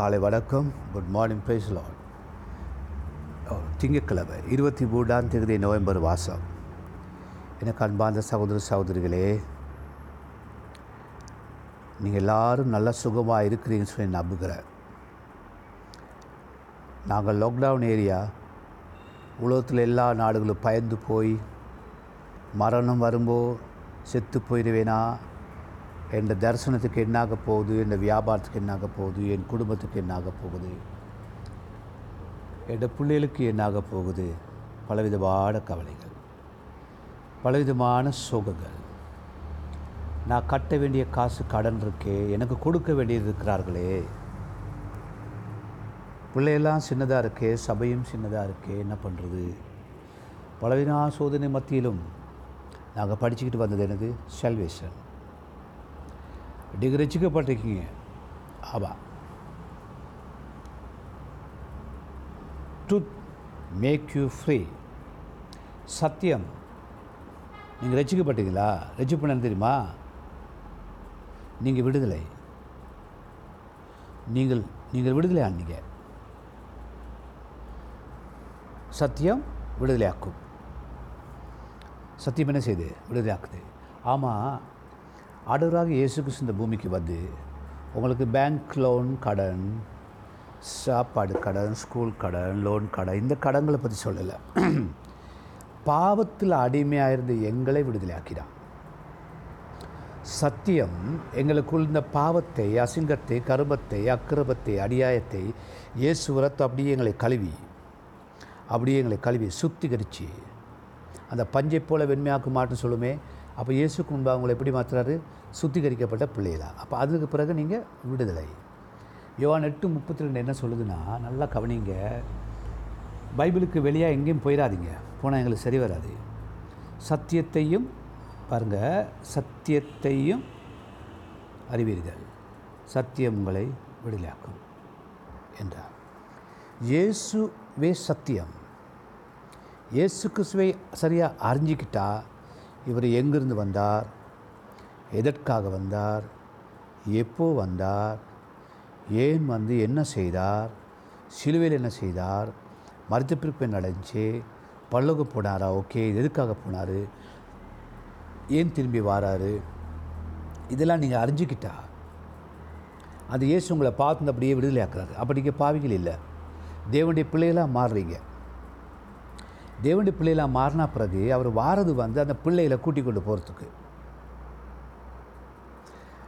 காலை வணக்கம். Good morning பேசலாம் லார்ட் திங்கட்கிழமை இருபத்தி மூன்றாம் தேதி நவம்பர் மாதம் எனக்கு அன்பார்ந்த சகோதர சகோதரிகளே நீங்கள் எல்லோரும் நல்ல சுகமாக இருக்கிறீங்கன்னு சொல்லி நம்புகிறேன். நாங்கள் லாக்டவுன் ஏரியா உலகத்தில் எல்லா நாடுகளும் பயந்து போய் மரணம் வரும்போ செத்து போயிடுவேனா என் தரிசனத்துக்கு என்னாக போகுது என் வியாபாரத்துக்கு என்னாக போகுது என் குடும்பத்துக்கு என்னாக போகுது? என் பிள்ளைகளுக்கு என்னாக போகுது? பலவிதமான கவலைகள் பலவிதமான சோகங்கள். நான் கட்ட வேண்டிய காசு கடன் இருக்கே எனக்கு கொடுக்க வேண்டியது இருக்கிறார்களே. பிள்ளையெல்லாம் சின்னதாக இருக்கே சபையும் சின்னதாக இருக்கே என்ன பண்ணுறது பலவினா சோதனை மத்தியிலும் நாங்கள் படிச்சுக்கிட்டு வந்தது எனது செல்வேஷன் நீங்கள் ரசிக்கப்பட்டிருக்கீங்க ஆமாம் ட்ரூத் மேக் யூ ஃப்ரீ சத்தியம் நீங்கள் ரசிக்கப்பட்டீங்களா? ரசிப்பு தெரியுமா? நீங்கள் விடுதலை. நீங்கள் நீங்கள் விடுதலை ஆனீங்க. சத்தியம் விடுதலையாக்கும். சத்தியம் என்ன செய்யுது விடுதலையாக்குது. ஆமாம் ஆண்டவராக இயேசு கிறிஸ்து இந்த பூமிக்கு வந்து உங்களுக்கு பேங்க் லோன் கடன் சாப்பாடு கடன் ஸ்கூல் கடன் லோன் கடன் இந்த கடன்களை பற்றி சொல்லலை. பாவத்தில் அடிமையாக இருந்த எங்களை விடுதலையாக்கிறான் சத்தியம் எங்களுக்குள் இந்த பாவத்தை அசிங்கத்தை கருமத்தை அக்கிரமத்தை அடியாயத்தை இயேசு ரத்தம் அப்படியே எங்களை கழுவி அப்படியே எங்களை கழுவி சுத்திகரித்து அந்த பஞ்சை போல வெண்மையாக்க மாட்டேன்னு சொல்லுமே அப்போ இயேசுக்கு முன்பாக உங்களை எப்படி மாற்றுறாரு சுத்திகரிக்கப்பட்ட பிள்ளைகளா. அப்போ அதுக்கு பிறகு நீங்கள் விடுதலை. யோவான் எட்டு முப்பத்தி ரெண்டு என்ன சொல்லுதுன்னா நல்லா கவனிங்க. பைபிளுக்கு வெளியாக எங்கேயும் போயிடாதீங்க போனால் எங்களுக்கு சரி வராது. சத்தியத்தையும் பாருங்கள் சத்தியத்தையும் அறிவீர்கள். சத்தியம் உங்களை விடுதலையாக்கும் என்றார். இயேசுவே சத்தியம். இயேசு கிறிஸ்துவை சரியாக அறிஞ்சிக்கிட்டால் இவர் எங்கிருந்து வந்தார்? எதற்காக வந்தார்? எப்போ வந்தார்? ஏன் வந்து என்ன செய்தார்? சிலுவையில் என்ன செய்தார்? மருத்துவ என்ன நடந்துச்சு பல்லோக போனாரா? ஓகே எதுக்காக போனார்? ஏன் திரும்பி வாராரு? இதெல்லாம் நீங்கள் அறிஞ்சிக்கிட்டா? அது இயேசு உங்களை பார்த்து அப்படியே விடுதலை ஆக்குறாரு அப்போ நீங்கள் பாவிகள் இல்லை. தேவனுடைய பிள்ளைகளாக மாறுறீங்க. தேவண்டி பிள்ளைகளாக மாறினா பிறகு அவர் வாரது வந்து அந்த பிள்ளைகளை கூட்டிக் கொண்டு போகிறதுக்கு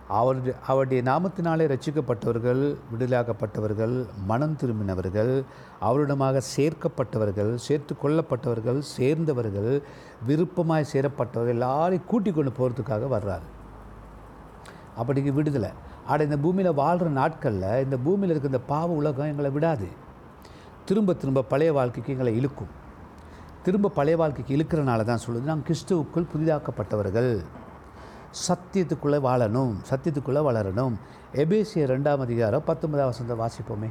அவருடைய அவருடைய நாமத்தினாலே ரட்சிக்கப்பட்டவர்கள் விடுதலாக்கப்பட்டவர்கள் மனம் திரும்பினவர்கள் அவரிடமாக சேர்க்கப்பட்டவர்கள் சேர்த்து கொள்ளப்பட்டவர்கள் சேர்ந்தவர்கள் விருப்பமாய் சேரப்பட்டவர்கள் எல்லாரையும் கூட்டிக் கொண்டு போகிறதுக்காக வர்றாரு. அப்படிங்க விடுதலை. ஆனால் இந்த பூமியில் வாழ்கிற நாட்களில் இந்த பூமியில் இருக்க இந்த பாவ உலகம் எங்களை விடாது. திரும்ப திரும்ப பழைய வாழ்க்கைக்கு எங்களை இழுக்கும். திரும்ப பழைய வாழ்க்கைக்கு இழுக்கிறனால தான் சொல்லுது. நாங்கள் கிறிஸ்துவுக்குள் புதிதாக்கப்பட்டவர்கள். சத்தியத்துக்குள்ளே வாழணும். சத்தியத்துக்குள்ளே வளரணும். எபேசிய ரெண்டாம் அதிகாரம் பத்தொன்பதாம் வசந்த வாசிப்போமே.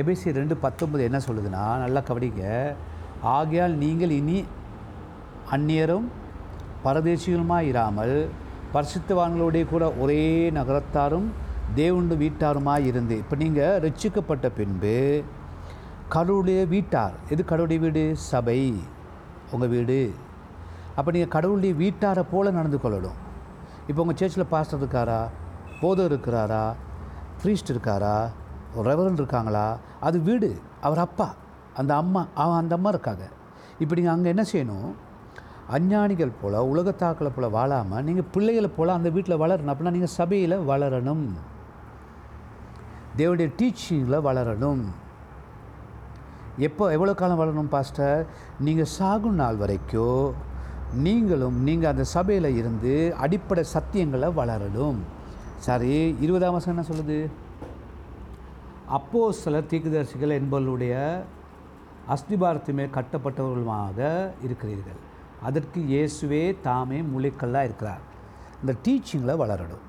எபிசி ரெண்டு பத்தொன்பது என்ன சொல்லுதுன்னா நல்லா கவனிங்க. ஆகையால் நீங்கள் இனி அந்நியரும் பரதேசிகளுமாக இராமல் பரிசுத்தவான்களுடைய கூட ஒரே நகரத்தாரும் தேவுண்டு வீட்டாருமாய் இருந்து இப்போ நீங்கள் ரட்சிக்கப்பட்ட பின்பு கடவுளுடைய வீட்டார். எது கடவுளுடைய வீடு? சபை. உங்கள் வீடு. அப்போ நீங்கள் கடவுளுடைய வீட்டாரை போல் நடந்து கொள்ளணும். இப்போ உங்கள் சேர்ச்சில் பாஸ்டர் இருக்காரா? போதர் இருக்கிறாரா? ப்ரீஸ்ட் இருக்காரா? ரெவரன் இருக்காங்களா? அது வீடு. அவர் அப்பா. அந்த அம்மா அவன் அந்த அம்மா இருக்காங்க. இப்போ நீங்கள் அங்கே என்ன செய்யணும்? அஞ்ஞானிகள் போல் உலகத்தாக்களை போல் வாழாமல் நீங்கள் பிள்ளைகளை போல் அந்த வீட்டில் வளரணும். அப்படின்னா நீங்கள் சபையில் வளரணும். தேவனுடைய டீச்சிங்கில் வளரணும். எப்போ எவ்வளோ காலம் வளரணும் பாஸ்டர்? நீங்கள் சாகும் நாள் வரைக்கும் நீங்களும் நீங்கள் அந்த சபையில் இருந்து அடிப்படை சத்தியங்களை வளரணும். சரி இருபதாம் வருஷம் என்ன சொல்லுது? அப்போ சில தீக்குதர்சிகள் என்பவர்களுடைய அஸ்திபாரத்துமே கட்டப்பட்டவர்களுமாக இருக்கிறீர்கள். அதற்கு இயேசுவே தாமே முளைக்கல்லாக இருக்கிறார். இந்த டீச்சிங்கில் வளரணும்.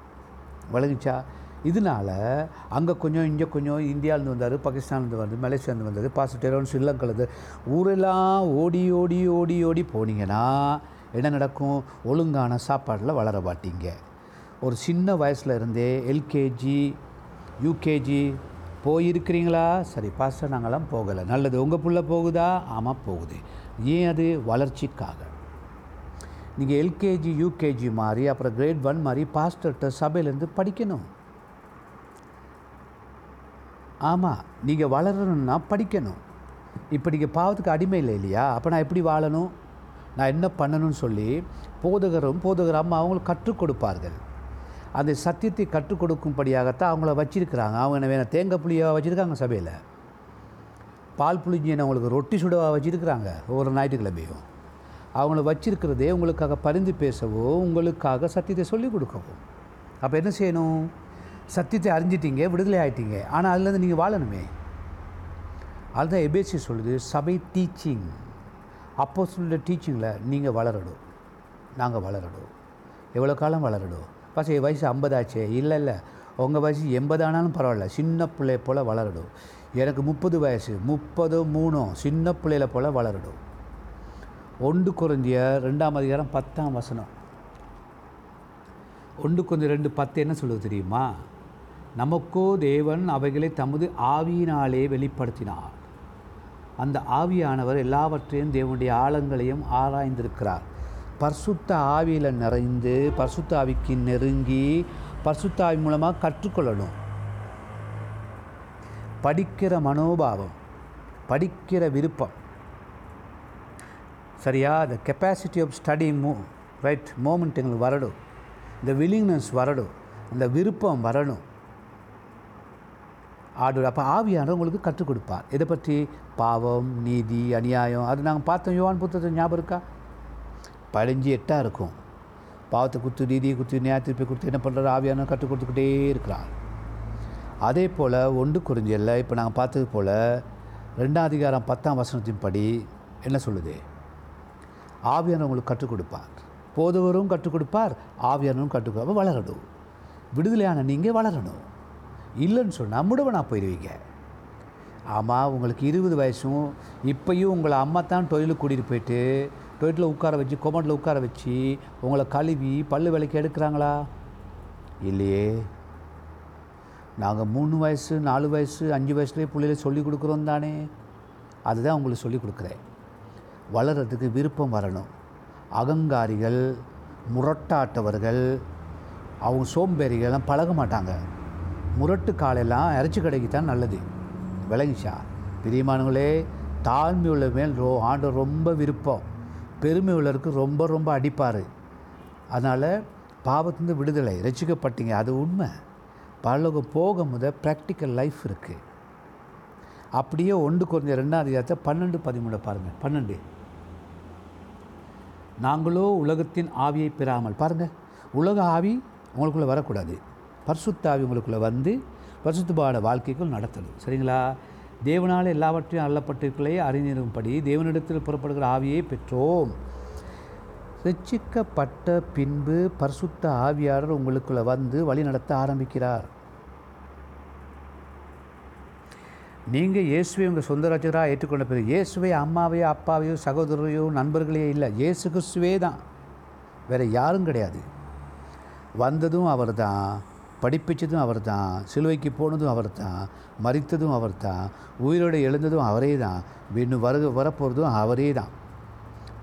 வளர்ந்துச்சா? இதனால் அங்கே கொஞ்சம் இங்கே கொஞ்சம் இந்தியாவிலேருந்து வந்தார் பாகிஸ்தான்லேருந்து வந்தது மலேசியாலேருந்து வந்தது பாசிட்டிவ் ஸ்ரீலங்காலேருந்து ஊரெல்லாம் ஓடி ஓடி ஓடி ஓடி போனீங்கன்னா என்ன நடக்கும்? ஒழுங்கான சாப்பாட்டில் வளர மாட்டீங்க. ஒரு சின்ன வயசில் இருந்தே எல்கேஜி யூகேஜி போயிருக்கிறீங்களா? சரி பாஸ்டர் நாங்களாம் போகலை. நல்லது உங்கள் புள்ள போகுதா? ஆமாம் போகுது. ஏன் அது? வளர்ச்சிக்காக. நீங்கள் எல்கேஜி யூகேஜி மாதிரி அப்புறம் கிரேட் ஒன் மாதிரி பாஸ்டர்கிட்ட சபையிலேருந்து படிக்கணும். ஆமாம் நீங்கள் வளரணும்னா படிக்கணும். இப்போ நீங்கள் பாவத்துக்கு அடிமை இல்லை இல்லையா? அப்போ நான் எப்படி வாழணும்? நான் என்ன பண்ணணும்னு சொல்லி போதகரும் போதகர் அம்மா அவங்களுக்கு கற்றுக் கொடுப்பார்கள். அந்த சத்தியத்தை கற்றுக் கொடுக்கும்படியாகத்தான் அவங்கள வச்சிருக்கிறாங்க. அவங்க என்ன வேணும் தேங்காய் புளியாக வச்சுருக்காங்க சபையில். பால் புளிஞ்சி அவங்களுக்கு ரொட்டி சுடவாக வச்சுருக்கிறாங்க ஒவ்வொரு ஞாயிற்றுக்கிழமையும். அவங்கள வச்சிருக்கிறதே உங்களுக்காக பரிந்து பேசவோ உங்களுக்காக சத்தியத்தை சொல்லிக் கொடுக்கவும் அப்போ என்ன செய்யணும்? சத்தியத்தை அறிஞ்சிட்டீங்க விடுதலை ஆயிட்டீங்க. ஆனால் அதுலேருந்து நீங்கள் வாழணுமே. அதுதான் எபேசி சொல்லுது சபை டீச்சிங் அப்போ சொல்ல டீச்சிங்கில் நீங்கள் வளரணும் நாங்கள் வளரணும் எவ்வளோ காலம் வளரடும் பசங்க வயசு ஐம்பதாச்சே. இல்லை இல்லை. உங்கள் வயசு எண்பது ஆனாலும் பரவாயில்ல. சின்ன பிள்ளை போல் வளரடும் எனக்கு முப்பது வயசு. முப்பது மூணும் சின்ன பிள்ளையில போல் வளரடும் ஒன்று குறைஞ்சிய ரெண்டாம் அதிகாரம் பத்தாம் வசனம். ஒன்று கொஞ்சம் ரெண்டு பத்து என்ன சொல்லுது தெரியுமா? நமக்கோ தேவன் அவைகளை தமது ஆவியினாலே வெளிப்படுத்தினார். அந்த ஆவியானவர் எல்லாவற்றையும் தேவனுடைய ஆழங்களையும் ஆராய்ந்திருக்கிறார். பர்சுத்த ஆவியில் நிறைந்து பர்சுத்த ஆவிக்கு நெருங்கி பர்சுத்த ஆவி மூலமாக கற்றுக்கொள்ளணும். படிக்கிற மனோபாவம் படிக்கிற விருப்பம். சரியா? த கெப்பாசிட்டி ஆஃப் ஸ்டடி மூ ரைட் மூமெண்ட் எங்களுக்கு வரணும். இந்த வில்லிங்னஸ் வரணும். இந்த விருப்பம் வரணும். ஆடு அப்போ ஆவியானவர் உங்களுக்கு கற்றுக் கொடுப்பார். இதை பற்றி? பாவம் நீதி அநியாயம். அது நாங்கள் பார்த்தோம். யோவான் புத்தகத்தை ஞாபகம் இருக்கா? பதினஞ்சு எட்டாக இருக்கும். பாவத்தை குத்து நீதியை குத்து நியாயத்திருப்பை கொடுத்து என்ன பண்ணுறாரு ஆவியானவர் கற்றுக் கொடுத்துக்கிட்டே இருக்கிறார். அதே போல் ஒன்று குறிஞ்சல்ல இப்போ நாங்கள் பார்த்தது போல் ரெண்டாம் அதிகாரம் பத்தாம் வசனத்தின் படி என்ன சொல்லுது? ஆவியானவர் உங்களுக்கு கற்றுக் கொடுப்பார். போதவரும் கற்றுக் கொடுப்பார் ஆவியானவரும் கற்றுக் கொடுப்பார். வளரணும். விடுதலையான நீங்கள் வளரணும். இல்லைன்னு சொன்னால் முடவனாக போயிடுவீங்க ஆமாம் உங்களுக்கு இருபது வயசும் இப்பையும் உங்களை அம்மா தான் டொயிலுக்கு கூட்டிகிட்டு போயிட்டு டொய்லெட்டில் உட்கார வச்சு கொமண்டில் உட்கார வச்சு உங்களை கழுவி பல்லு விலைக்கு எடுக்கிறாங்களா? இல்லையே. நாங்கள் மூணு வயசு நாலு வயசு அஞ்சு வயசுலேயே பிள்ளைகளை சொல்லி கொடுக்குறோம் தானே. அதுதான் உங்களுக்கு சொல்லி கொடுக்குறேன். வளர்கிறதுக்கு விருப்பம் வரணும். அகங்காரிகள் முரட்டாட்டவர்கள் அவங்க சோம்பேறிகள்லாம் பழக மாட்டாங்க. முரட்டு காலெல்லாம் இறைச்சி கடைக்கு தான் நல்லது. விளங்கிச்சா? பிரியமானங்களே தாழ்மை உள்ள மேல் ரோ ஆண்டு ரொம்ப விருப்பம். பெருமை உள்ளருக்கு ரொம்ப ரொம்ப அடிப்பார். அதனால் பாவத்துலேருந்து விடுதலை ரசிக்கப்பட்டீங்க அது உண்மை. பரலோகம் போக முத ப்ராக்டிக்கல் லைஃப் இருக்குது அப்படியே ஒன்று குறைஞ்ச ரெண்டாவது அதிகாரத்தை பன்னெண்டு பதிமூணு பாருங்கள் பன்னெண்டு. நாங்களோ உலகத்தின் ஆவியை பெறாமல் பாருங்கள் உலக ஆவி உங்களுக்குள்ளே வரக்கூடாது. பரிசுத்தாவி உங்களுக்குள்ளே வந்து பரிசுத்தபாட வாழ்க்கைக்குள் நடத்தணும். சரிங்களா? தேவனால் எல்லாவற்றையும் அள்ளப்பட்டிருக்கலே அறிஞரும்படி தேவனிடத்தில் புறப்படுகிற ஆவியை பெற்றோம். ரட்சிக்கப்பட்ட பின்பு பரிசுத்த ஆவியாளர் உங்களுக்குள்ளே வந்து வழி நடத்த ஆரம்பிக்கிறார். நீங்கள் இயேசுவை உங்கள் சொந்த ராஜராக ஏற்றுக்கொண்ட பிறகு இயேசுவை அம்மாவையோ அப்பாவையோ சகோதரரையோ நண்பர்களையோ இல்லை இயேசு கிறிஸ்துவே தான். வேறு யாரும் கிடையாது. வந்ததும் அவர் தான் படிப்பிச்சதும் அவர் தான் சிலுவைக்கு போனதும் அவர் தான் மறித்ததும் அவர் தான் உயிரோடு எழுந்ததும் அவரே தான் இன்னும் வர வரப்போகிறதும் அவரே தான்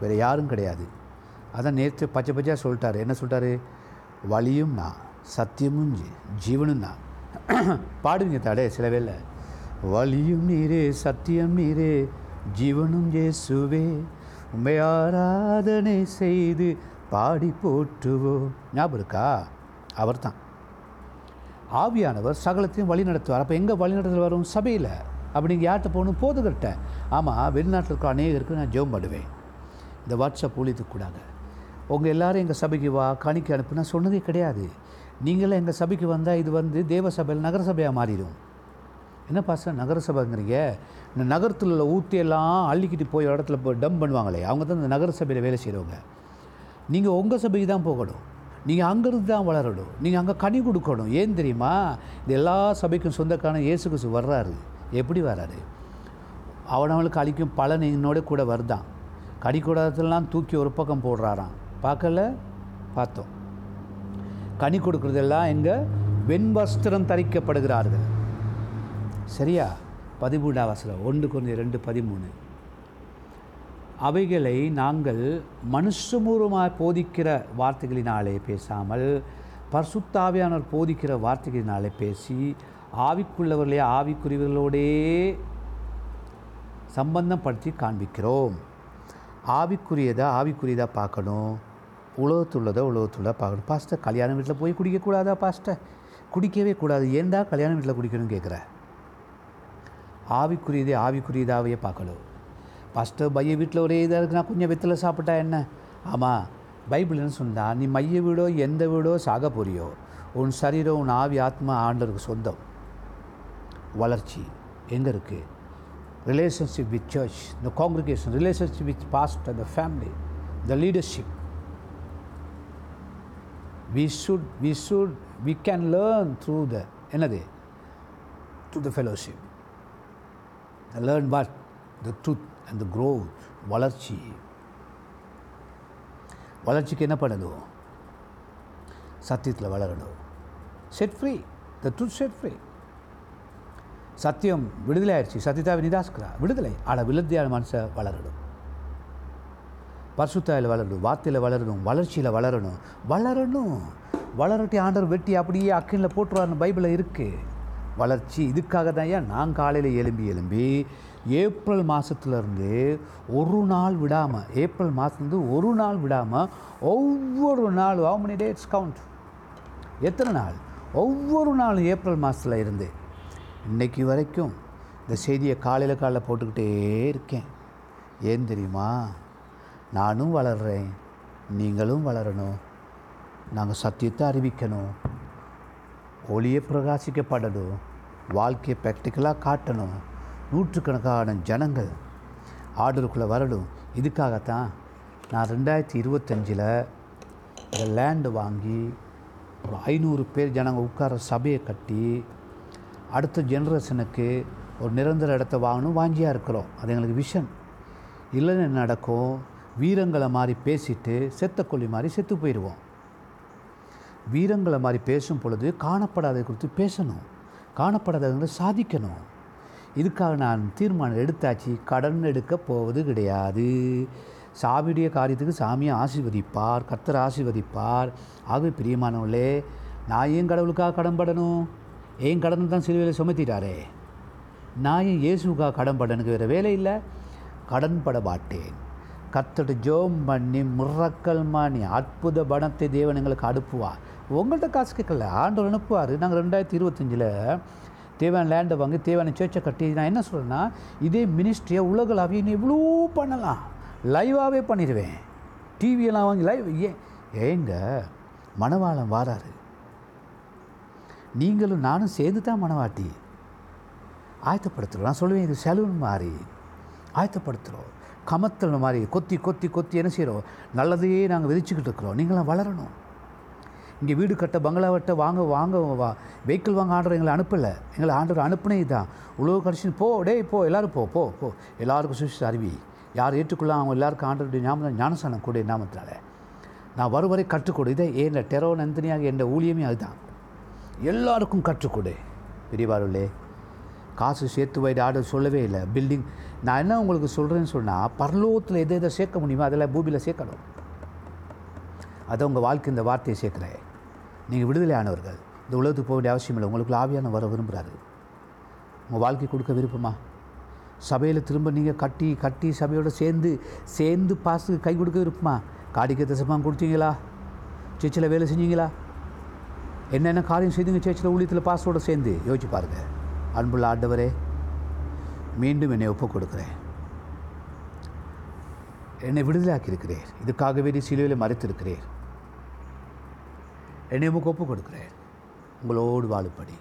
வேறு யாரும் கிடையாது. அதான் நேற்று பச்சை பச்சையாக சொல்லிட்டார். என்ன சொல்லிட்டாரு? வழியும் நான் சத்தியமும் ஜீவனும் தான் பாடுவீங்க தாடே சில வேலை வழியும் நீரே சத்தியம் நீரே ஜீவனும் ஜேசுவே உண்மை ஆராதனை செய்து பாடி போற்றுவோம். ஞாபகம் இருக்கா? அவர் தான் ஆவியானவர் சகலத்தையும் வழி நடத்துவார் அப்போ எங்கே வழி நடத்துறது வரும்? சபையில். அப்படி நீங்கள் யார்கிட்ட போகணும்? போதுகிட்ட ஆமாம் வெளிநாட்டில் இருக்க அநேகருக்கு நான் ஜெபம் பண்ணுவேன். இந்த வாட்ஸ்அப் ஊழியத்துக்கு உங்கள் எல்லாரும் எங்கள் சபைக்கு வா காணிக்கை அனுப்பு. நான் சொன்னதே கிடையாது. நீங்களே எங்கள் சபைக்கு வந்தால் இது வந்து தேவசபையில் நகரசபையாக மாறிடும். என்ன பாச நகரசபைங்கிறீங்க? இந்த நகரத்தில் உள்ள ஊற்றியெல்லாம் அள்ளிக்கிட்டு போய் ஒரு இடத்துல போய் டம் பண்ணுவாங்களே அவங்க தான் இந்த நகர சபையில் வேலை செய்கிறவங்க நீங்கள் உங்கள் சபைக்கு தான் போகணும். நீங்கள் அங்கேருந்து தான் வளரணும். நீங்கள் அங்கே கனி கொடுக்கணும். ஏன் தெரியுமா? இந்த எல்லா சபைக்கும் சொந்தக்கான இயேசு கிறிஸ்து வர்றாரு. எப்படி வர்றாரு? அவனவளுக்கு அழிக்கும் பலன் என்னோட கூட வருதான். கடிக்கூடாதெல்லாம் தூக்கி ஒரு பக்கம் போடுறாராம். பார்க்கல? பார்த்தோம். கனி கொடுக்குறதெல்லாம் எங்கே? வெண்வஸ்திரம் தரிக்கப்படுகிறார்கள். சரியா? பதிமூணாம் வசனம். ஒன்று கொஞ்சம் ரெண்டு பதிமூணு. அவைகளை நாங்கள் மனுஷமூலமாக போதிக்கிற வார்த்தைகளினாலே பேசாமல் பர்சுத்தாவியானவர் போதிக்கிற வார்த்தைகளினாலே பேசி ஆவிக்குள்ளவர்களே ஆவிக்குரியவர்களோடே சம்பந்தப்படுத்தி காண்பிக்கிறோம். ஆவிக்குரியதை ஆவிக்குரியதாக பார்க்கணும். உலகத்துள்ளதை உலகத்துள்ள பார்க்கணும். பாஸ்டர் கல்யாண வீட்டில் போய் குடிக்கக்கூடாதா பாஸ்டர் குடிக்கவே கூடாது. ஏன்டா கல்யாண வீட்டில் குடிக்கணும்னு கேட்குற? ஆவிக்குரியதே ஆவிக்குரியதாகவே பார்க்கணும். பாஸ்டர் பைய வீட்டில் ஒரே இதாக இருக்குது நான் கொஞ்சம் வெத்தில் சாப்பிட்டா என்ன? ஆமாம் பைபிள்னு சொன்னால் நீ மைய வீடோ எந்த வீடோ சாக போறியோ உன் சரீரம் உன் ஆவி ஆத்மா ஆண்டருக்கு சொந்தம். வளர்ச்சி எங்கே இருக்குது relationship with church the congregation relationship with pastor the family the leadership we should we should we can learn through the என்னது? Through the fellowship learn what the truth அந்த க்ரோத் வளர்ச்சி. வளர்ச்சிக்கு என்ன பண்ணணும்? சத்தியத்தில் வளரணும். Set free the truth set free சத்தியம் விடுதலை ஆயிடுச்சு சத்தியத்தாவை நிதாஸ்கிறா விடுதலை. ஆனால் விழுத்தியான மனசை வளரணும். பரிசுத்தாயில் வளரணும். வார்த்தையில் வளரணும். வளர்ச்சியில் வளரணும். வளரணும். வளரட்டி ஆண்டவர் வெட்டி அப்படியே அக்கினில் போட்டுருவார்னு பைபிளில் இருக்குது வளர்ச்சி. இதுக்காக தான் ஏன் நான் காலையில் எலும்பி எலும்பி ஏப்ரல் மாதத்துலேருந்து ஒரு நாள் விடாமல் ஏப்ரல் மாதத்துலேருந்து ஒரு நாள் விடாமல் ஒவ்வொரு நாள் ஹவு மெனி டேட்ஸ் கவுண்ட் எத்தனை நாள்? ஒவ்வொரு நாளும் ஏப்ரல் மாதத்தில் இருந்து. இன்னைக்கு வரைக்கும் இந்த செய்தியை காலையில் காலையில் போட்டுக்கிட்டே இருக்கேன். ஏன் தெரியுமா? நானும் வளர்கிறேன் நீங்களும் வளரணும் நாங்கள் சத்தியத்தை அறிவிக்கணும் ஒளியை பிரகாசிக்கப்படணும் வாழ்க்கையை ப்ராக்டிக்கலாக காட்டணும். நூற்றுக்கணக்கான ஜனங்கள் ஆர்டருக்குள்ளே வரணும். இதுக்காகத்தான் நான் ரெண்டாயிரத்தி இருபத்தஞ்சில் இந்த லேண்டு வாங்கி ஒரு ஐநூறு பேர் ஜனங்க உட்கார சபையை கட்டி அடுத்த ஜென்ரேஷனுக்கு ஒரு நிரந்தர இடத்த வாங்கணும் வாஞ்சியாக இருக்கிறோம். அது எங்களுக்கு விஷன். இல்லைன்னு நடக்கும்? வீரங்களை மாதிரி பேசிட்டு செத்த கொல்லி மாதிரி செத்து போயிடுவோம். வீரங்களை மாதிரி பேசும் பொழுது காணப்படாததை குறித்து பேசணும். காணப்படாதவங்களை சாதிக்கணும். இதுக்காக நான் தீர்மானம் எடுத்தாச்சு. கடன் எடுக்க போவது கிடையாது. சாமியுடைய காரியத்துக்கு சாமியை ஆசீர்வதிப்பார் கர்த்தர் ஆசீர்வதிப்பார். ஆகவே பிரியமானவர்களே நான் ஏன் கடவுளுக்காக கடன்படணும் ஏன் கடன் தான் சிலுவையில் சுமத்திட்டாரே? நான் ஏன் இயேசுக்காக கடன்படனுக்கு வேறு வேலை இல்லை. கடன் பட மாட்டேன். கத்தோட ஜோம் பண்ணி முறக்கல் மாணி அற்புத பணத்தை தேவன் எங்களுக்கு அனுப்புவார். உங்கள்கிட்ட காசு கேட்கல ஆண்டவர் அனுப்புவார். நாங்கள் ரெண்டாயிரத்தி இருபத்தஞ்சில் தேவையான லேண்டை வாங்கி தேவையான சேர்ச்சை கட்டி நான் என்ன சொல்கிறேன்னா இதே மினிஸ்ட்ரியை உலகளாவிய நீ இவ்வளோ பண்ணலாம். லைவாகவே பண்ணிடுவேன் டிவியெல்லாம் வாங்கி லைவ் ஏன் ஏங்க மணவாளம் வாராரு. நீங்களும் நானும் சேர்ந்து தான் மணவாட்டி. ஆயத்தப்படுத்துகிறோம் நான் சொல்லுவேன் இது செலவுன்னு மாதிரி. ஆயத்தப்படுத்துகிறோம் கமத்தல் மாதிரி கொத்தி கொத்தி கொத்தி என்ன செய்கிறோம் நல்லதையே நாங்கள் விதிச்சுக்கிட்டு இருக்கிறோம். நீங்களாம் வளரணும். இங்கே வீடு கட்ட பங்களாவட்ட வாங்க வாங்க வா. வெஹிக்கிள் வாங்க ஆர்டர் எங்களை அனுப்பலை. எங்களை ஆர்டர் அனுப்புனே தான் உழவு கடைசி போ டேய் போ எல்லோரும் போ போ போ. எல்லாருக்கும் சுவிச்சு அறிவி. யார் ஏற்றுக்கொள்ள அவங்க எல்லாருக்கும் ஆண்டருடைய ஞாபகம் ஞானசானம் கூட நாமத்தினால. நான் வருவரை கற்றுக்கொடு. இதே ஏன் டெரோ நந்தினியாக என்ற ஊழியமே அதுதான். எல்லாருக்கும் கற்றுக்கொடு. பெரியவாருள்ளே காசு சேர்த்து வைடு ஆர்டர் சொல்லவே இல்லை. பில்டிங் நான் என்ன உங்களுக்கு சொல்கிறேன்னு சொன்னால் பரலோகத்தில் எதை எதை சேர்க்க முடியுமோ அதில் பூமியில் சேர்க்கணும். அதை உங்கள் வாழ்க்கை இந்த வார்த்தையை சேர்க்குறேன். நீங்கள் விடுதலை ஆனவர்கள் இந்த உலகத்துக்கு போக வேண்டிய அவசியம் இல்லை உங்களுக்கு ஆவியான வர விரும்புகிறாரு உங்கள் வாழ்க்கை கொடுக்க விருப்பமா? சபையில் திரும்ப நீங்கள் கட்டி கட்டி சபையோடு சேர்ந்து சேர்ந்து பாசுக்கு கை கொடுக்க விருப்பமா? காடிக்க தசமாக கொடுத்தீங்களா? சர்ச்சில் வேலை செஞ்சீங்களா? என்னென்ன காரியம் செய்துங்க சர்ச்சில் ஊழியத்தில் பாஸோடு சேர்ந்து? யோசிச்சு பாருங்கள் அன்புள்ள ஆண்டவரே மீண்டும் என்னை ஒப்புக் கொடுக்குறேன். என்னை விடுதலாக்கியிருக்கிறேன் இதுக்காகவே நீ சிலுவையில் மறைத்திருக்கிறேன் என்னை உமக்கு ஒப்புக் கொடுக்குறேன் உங்களோடு வாழுப்படி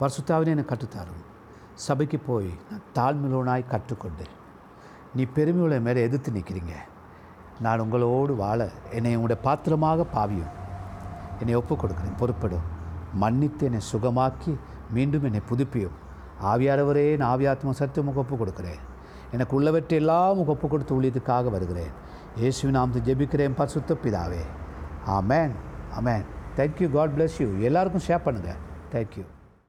பரிசுத்தாவினை என்னை கற்றுத்தாரும். சபைக்கு போய் நான் தாழ்மையுள்ளவனாய் கற்றுக்கொண்டு நீ பெருமையுள்ள மேலே எதிர்த்து நிற்கிறீங்க. நான் உங்களோடு வாழ என்னை உங்களுடைய பாத்திரமாக பாவியும். என்னை ஒப்புக் கொடுக்குறேன் பொறுப்படும் மன்னித்து என்னை சுகமாக்கி மீண்டும் என்னை புதுப்பியும். ஆவியானவரே நான் ஆவியாத்மா சத்து உமக்கு ஒப்புக் கொடுக்குறேன் எனக்கு உள்ளவற்றை எல்லாம் ஒப்புக் கொடுத்து ஊழியத்துக்காக வருகிறேன். இயேசுவின் நாம் ஜெபிக்கிறேன் பரிசுத்த பிதாவே. ஆமேன். ஆமேன் thank you God bless you எல்லாருக்கும் ஷேர் பண்ணுங்கள் தேங்க்யூ